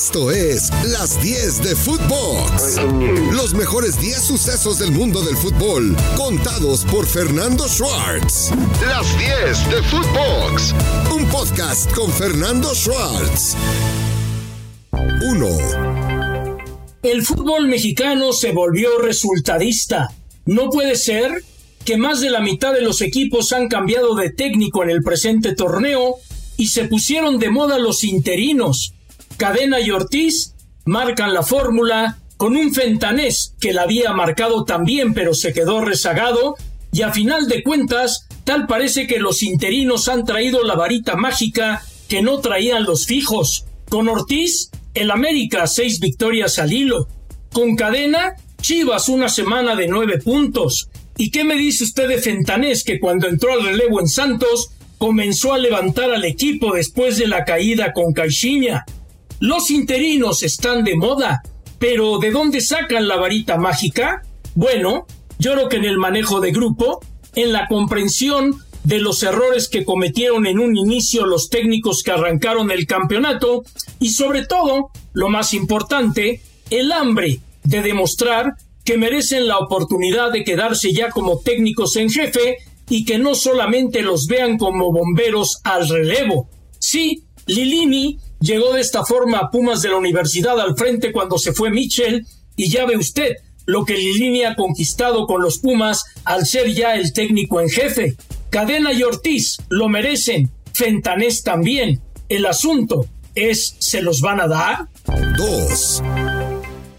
Esto es Las 10 de Footbox. Los mejores 10 sucesos del mundo del fútbol, contados por Fernando Schwartz. Las 10 de Footbox. Un podcast con Fernando Schwartz. 1. El fútbol mexicano se volvió resultadista. No puede ser que más de la mitad de los equipos han cambiado de técnico en el presente torneo y se pusieron de moda los interinos. Cadena y Ortiz marcan la fórmula con un Fentanés que la había marcado también pero se quedó rezagado y a final de cuentas tal parece que los interinos han traído la varita mágica que no traían los fijos. Con Ortiz, el América seis victorias al hilo. Con Cadena, Chivas una semana de nueve puntos. ¿Y qué me dice usted de Fentanés que cuando entró al relevo en Santos comenzó a levantar al equipo después de la caída con Caixinha? Los interinos están de moda, pero ¿de dónde sacan la varita mágica? Bueno, yo creo que en el manejo de grupo, en la comprensión de los errores que cometieron en un inicio los técnicos que arrancaron el campeonato y sobre todo, lo más importante, el hambre de demostrar que merecen la oportunidad de quedarse ya como técnicos en jefe y que no solamente los vean como bomberos al relevo. Sí, Lilini Llegó de esta forma a Pumas de la universidad al frente cuando se fue Mitchell y ya ve usted lo que Lilini ha conquistado con los Pumas al ser ya el técnico en jefe. Cadena y Ortiz lo merecen, Fentanés también. El asunto es, ¿se los van a dar? 2.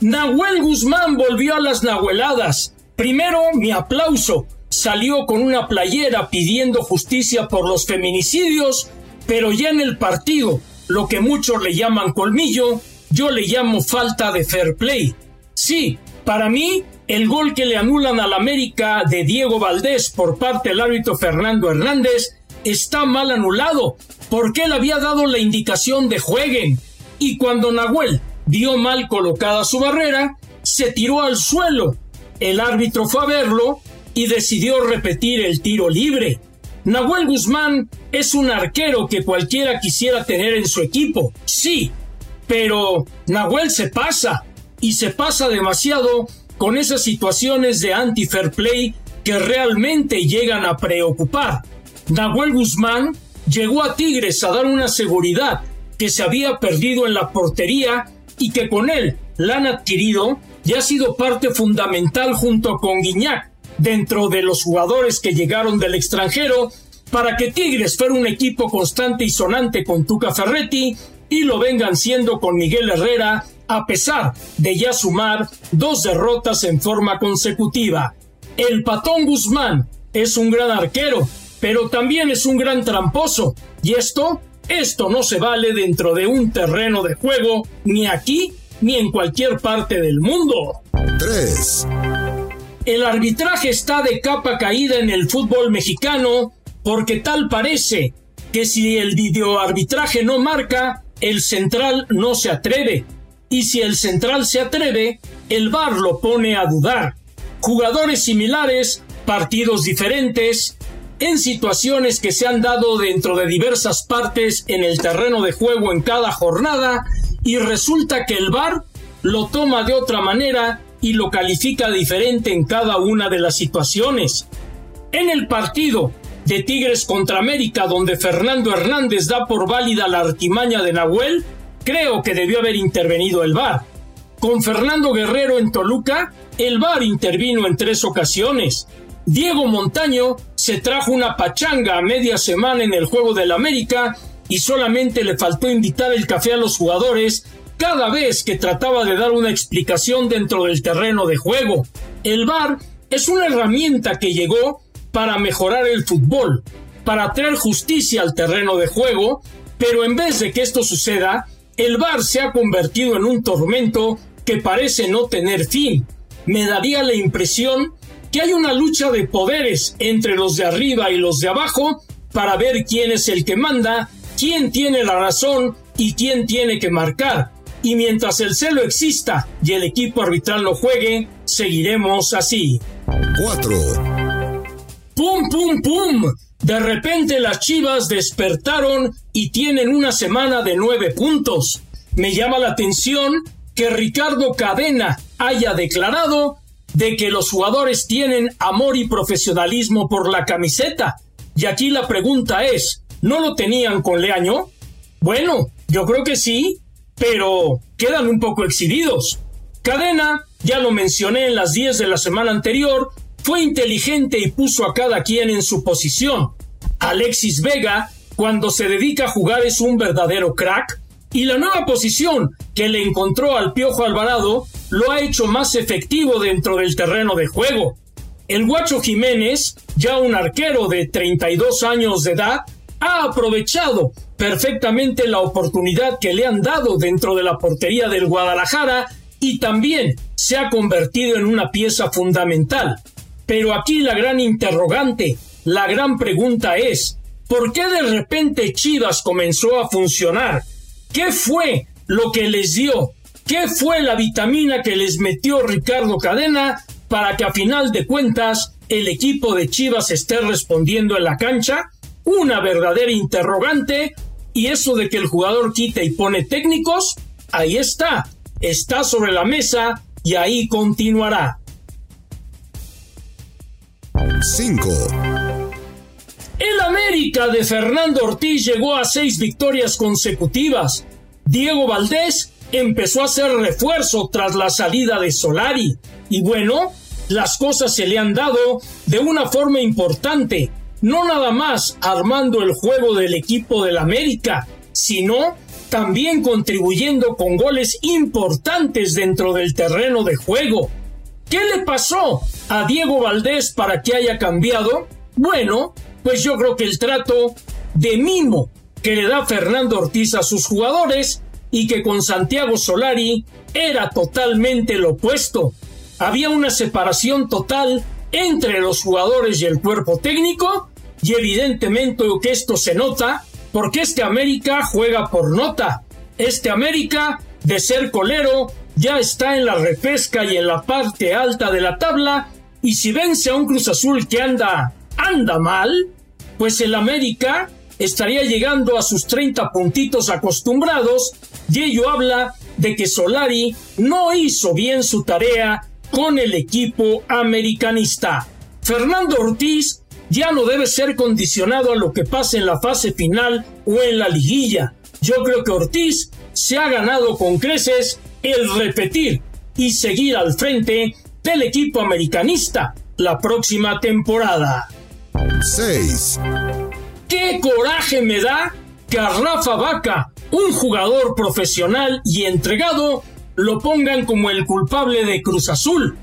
Nahuel Guzmán volvió a las nahueladas. Primero, mi aplauso. Salió con una playera pidiendo justicia por los feminicidios, pero ya en el partido lo que muchos le llaman colmillo, yo le llamo falta de fair play. Sí, para mí, el gol que le anulan al América de Diego Valdés por parte del árbitro Fernando Hernández está mal anulado, porque él había dado la indicación de jueguen, y cuando Nahuel vio mal colocada su barrera, se tiró al suelo. El árbitro fue a verlo y decidió repetir el tiro libre. Nahuel Guzmán es un arquero que cualquiera quisiera tener en su equipo, sí, pero Nahuel se pasa y se pasa demasiado con esas situaciones de anti-fair play que realmente llegan a preocupar. Nahuel Guzmán llegó a Tigres a dar una seguridad que se había perdido en la portería y que con él la han adquirido y ha sido parte fundamental junto con Guiñac dentro de los jugadores que llegaron del extranjero para que Tigres fuera un equipo constante y sonante con Tuca Ferretti y lo vengan siendo con Miguel Herrera a pesar de ya sumar dos derrotas en forma consecutiva. El Patón Guzmán es un gran arquero, pero también es un gran tramposo. Y esto, esto no se vale dentro de un terreno de juego, ni aquí ni en cualquier parte del mundo. 3. El arbitraje está de capa caída en el fútbol mexicano porque tal parece que si el videoarbitraje no marca, el central no se atreve. Y si el central se atreve, el VAR lo pone a dudar. Jugadores similares, partidos diferentes, en situaciones que se han dado dentro de diversas partes en el terreno de juego en cada jornada, y resulta que el VAR lo toma de otra manera y lo califica diferente en cada una de las situaciones. En el partido de Tigres contra América, donde Fernando Hernández da por válida la artimaña de Nahuel, creo que debió haber intervenido el VAR. Con Fernando Guerrero en Toluca, el VAR intervino en tres ocasiones. Diego Montaño se trajo una pachanga a media semana en el juego del América y solamente le faltó invitar el café a los jugadores cada vez que trataba de dar una explicación dentro del terreno de juego. El VAR es una herramienta que llegó para mejorar el fútbol, para traer justicia al terreno de juego, pero en vez de que esto suceda, el VAR se ha convertido en un tormento que parece no tener fin. Me daría la impresión que hay una lucha de poderes entre los de arriba y los de abajo para ver quién es el que manda, quién tiene la razón y quién tiene que marcar y mientras el celo exista y el equipo arbitral no juegue, seguiremos así. 4. ¡Pum, pum, pum! De repente las Chivas despertaron y tienen una semana de nueve puntos. Me llama la atención que Ricardo Cadena haya declarado de que los jugadores tienen amor y profesionalismo por la camiseta. Y aquí la pregunta es, ¿no lo tenían con Leaño? Bueno, yo creo que sí, pero quedan un poco exhibidos. Cadena, ya lo mencioné en las 10 de la semana anterior, fue inteligente y puso a cada quien en su posición. Alexis Vega, cuando se dedica a jugar, es un verdadero crack. Y la nueva posición que le encontró al Piojo Alvarado lo ha hecho más efectivo dentro del terreno de juego. El Guacho Jiménez, ya un arquero de 32 años de edad, ha aprovechado perfectamente la oportunidad que le han dado dentro de la portería del Guadalajara y también se ha convertido en una pieza fundamental. Pero aquí la gran interrogante, la gran pregunta es, ¿por qué de repente Chivas comenzó a funcionar? ¿Qué fue lo que les dio? ¿Qué fue la vitamina que les metió Ricardo Cadena para que a final de cuentas el equipo de Chivas esté respondiendo en la cancha? Una verdadera interrogante y eso de que el jugador quita y pone técnicos, ahí está, está sobre la mesa y ahí continuará. 5. El América de Fernando Ortiz llegó a seis victorias consecutivas. Diego Valdés empezó a hacer refuerzo tras la salida de Solari. Y bueno, las cosas se le han dado de una forma importante, no nada más armando el juego del equipo del América, sino también contribuyendo con goles importantes dentro del terreno de juego. ¿Qué le pasó a Diego Valdés para que haya cambiado? Bueno, pues yo creo que el trato de mimo que le da Fernando Ortiz a sus jugadores y que con Santiago Solari era totalmente lo opuesto. Había una separación total entre los jugadores y el cuerpo técnico y evidentemente que esto se nota porque este América juega por nota. Este América, de ser colero, ya está en la repesca y en la parte alta de la tabla y si vence a un Cruz Azul que anda anda mal, pues el América estaría llegando a sus 30 puntitos acostumbrados y ello habla de que Solari no hizo bien su tarea con el equipo americanista. Fernando Ortiz ya no debe ser condicionado a lo que pase en la fase final o en la liguilla. Yo creo que Ortiz se ha ganado con creces el repetir y seguir al frente del equipo americanista la próxima temporada. 6. ¡Qué coraje me da que a Rafa Vaca, un jugador profesional y entregado, lo pongan como el culpable de Cruz Azul?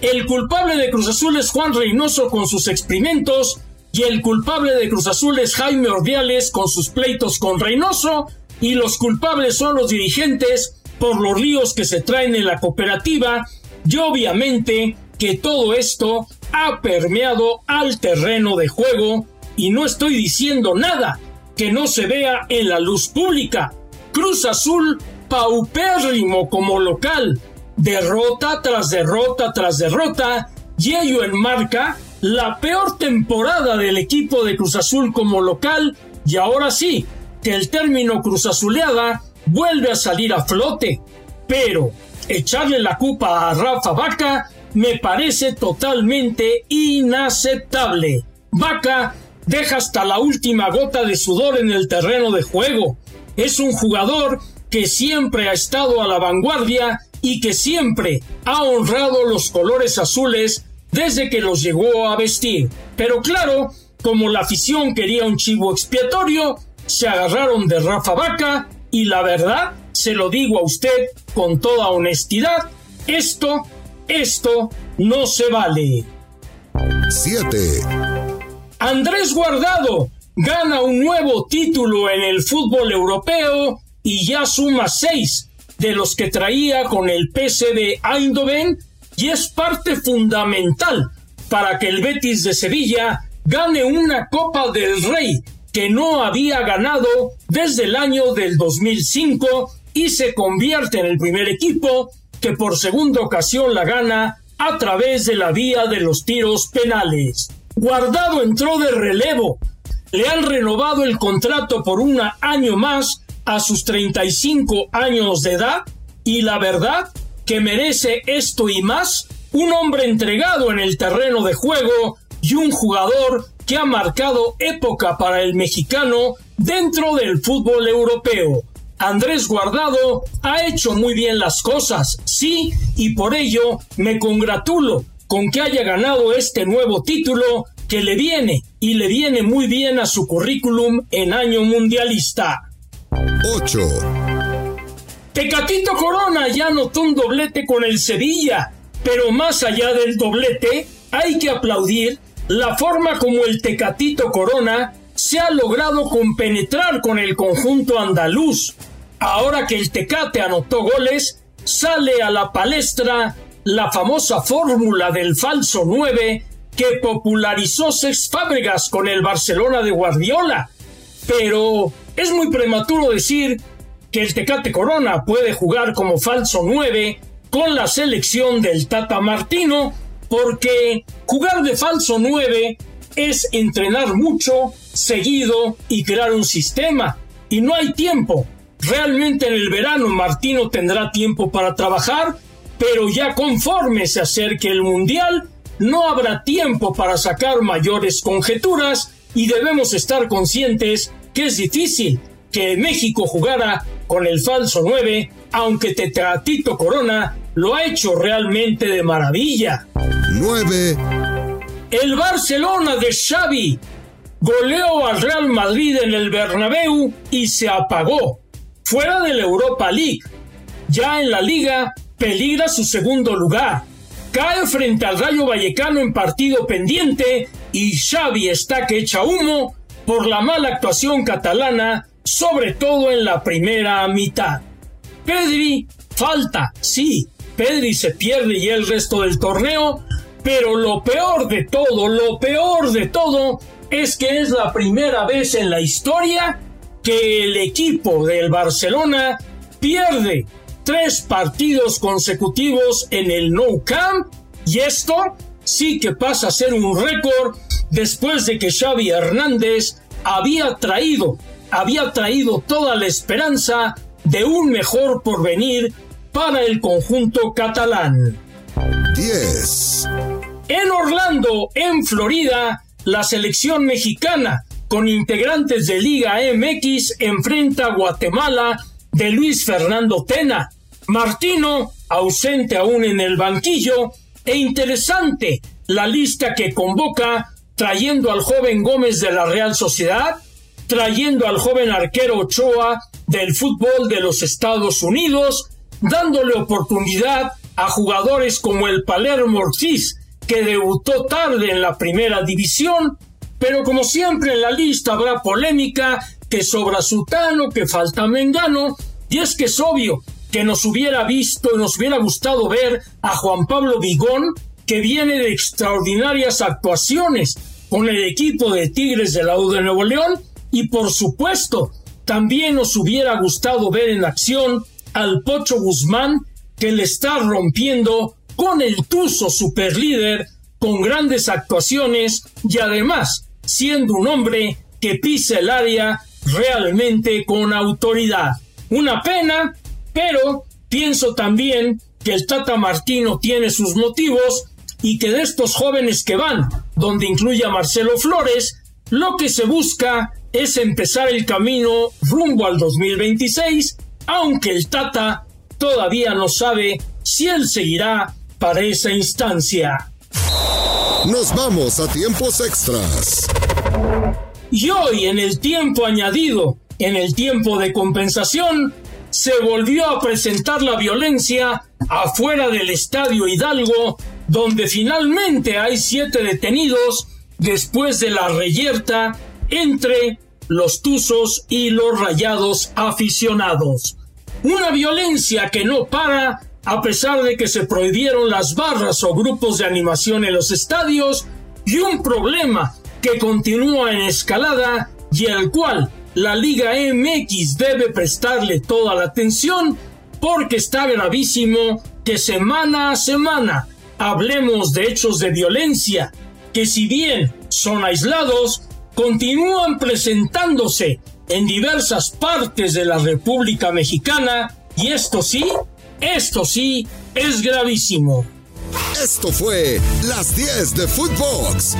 El culpable de Cruz Azul es Juan Reynoso con sus experimentos y el culpable de Cruz Azul es Jaime Ordiales con sus pleitos con Reynoso y los culpables son los dirigentes por los líos que se traen en la cooperativa y obviamente que todo esto ha permeado al terreno de juego y no estoy diciendo nada que no se vea en la luz pública. Cruz Azul paupérrimo como local, derrota tras derrota tras derrota, y ello enmarca la peor temporada del equipo de Cruz Azul como local, y ahora sí, que el término Cruz Azuleada vuelve a salir a flote. Pero echarle la culpa a Rafa Vaca me parece totalmente inaceptable. Vaca deja hasta la última gota de sudor en el terreno de juego. Es un jugador que siempre ha estado a la vanguardia y que siempre ha honrado los colores azules desde que los llegó a vestir. Pero claro, como la afición quería un chivo expiatorio, se agarraron de Rafa Vaca y la verdad, se lo digo a usted con toda honestidad, esto esto no se vale. 7. Andrés Guardado gana un nuevo título en el fútbol europeo y ya suma seis de los que traía con el PSV Eindhoven y es parte fundamental para que el Betis de Sevilla gane una Copa del Rey que no había ganado desde el año del 2005 y se convierte en el primer equipo que por segunda ocasión la gana a través de la vía de los tiros penales. Guardado entró de relevo. Le han renovado el contrato por un año más a sus 35 años de edad y la verdad que merece esto y más un hombre entregado en el terreno de juego y un jugador que ha marcado época para el mexicano dentro del fútbol europeo. Andrés Guardado ha hecho muy bien las cosas, sí, y por ello me congratulo con que haya ganado este nuevo título que le viene y le viene muy bien a su currículum en año mundialista. 8. Tecatito Corona ya anotó un doblete con el Sevilla, pero más allá del doblete, hay que aplaudir la forma como el Tecatito Corona se ha logrado compenetrar con el conjunto andaluz. Ahora que el Tecate anotó goles, sale a la palestra la famosa fórmula del falso 9 que popularizó Sex Fábregas con el Barcelona de Guardiola. Pero es muy prematuro decir que el Tecate Corona puede jugar como falso 9 con la selección del Tata Martino, porque jugar de falso 9 es entrenar mucho, seguido y crear un sistema. Y no hay tiempo. Realmente en el verano Martino tendrá tiempo para trabajar, pero ya conforme se acerque el Mundial, no habrá tiempo para sacar mayores conjeturas y debemos estar conscientes que es difícil que México jugara con el falso 9, aunque Tetratito Corona lo ha hecho realmente de maravilla. 9. El Barcelona de Xavi goleó al Real Madrid en el Bernabéu y se apagó. Fuera de la Europa League. Ya en la liga peligra su segundo lugar. Cae frente al Rayo Vallecano en partido pendiente y Xavi está que echa humo por la mala actuación catalana, sobre todo en la primera mitad. Pedri falta, sí, Pedri se pierde y el resto del torneo, pero lo peor de todo, lo peor de todo, es que es la primera vez en la historia que el equipo del Barcelona pierde tres partidos consecutivos en el No Camp y esto sí que pasa a ser un récord después de que Xavi Hernández había traído, había traído toda la esperanza de un mejor porvenir para el conjunto catalán. 10. En Orlando, en Florida, la selección mexicana, con integrantes de Liga MX, enfrenta a Guatemala de Luis Fernando Tena, Martino, ausente aún en el banquillo, e interesante la lista que convoca trayendo al joven Gómez de la Real Sociedad, trayendo al joven arquero Ochoa del fútbol de los Estados Unidos, dándole oportunidad a jugadores como el Palermo Ortiz, que debutó tarde en la primera división, pero como siempre en la lista habrá polémica, que sobra Sutano, que falta Mengano, y es que es obvio que nos hubiera visto, nos hubiera gustado ver a Juan Pablo Vigón, que viene de extraordinarias actuaciones con el equipo de Tigres de la U de Nuevo León, y por supuesto, también nos hubiera gustado ver en acción al Pocho Guzmán, que le está rompiendo con el Tuzo superlíder, con grandes actuaciones y además siendo un hombre que pisa el área realmente con autoridad. Una pena pero pienso también que el Tata Martino tiene sus motivos y que de estos jóvenes que van, donde incluye a Marcelo Flores, lo que se busca es empezar el camino rumbo al 2026, aunque el Tata todavía no sabe si él seguirá para esa instancia. Nos vamos a tiempos extras. Y hoy en el tiempo añadido, en el tiempo de compensación, se volvió a presentar la violencia afuera del Estadio Hidalgo, donde finalmente hay siete detenidos después de la reyerta entre los Tuzos y los Rayados aficionados. Una violencia que no para a pesar de que se prohibieron las barras o grupos de animación en los estadios y un problema que continúa en escalada y el cual la Liga MX debe prestarle toda la atención porque está gravísimo que semana a semana hablemos de hechos de violencia que si bien son aislados, continúan presentándose en diversas partes de la República Mexicana y esto sí, esto sí es gravísimo. Esto fue Las 10 de Footbox,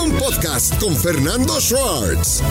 un podcast con Fernando Schwartz.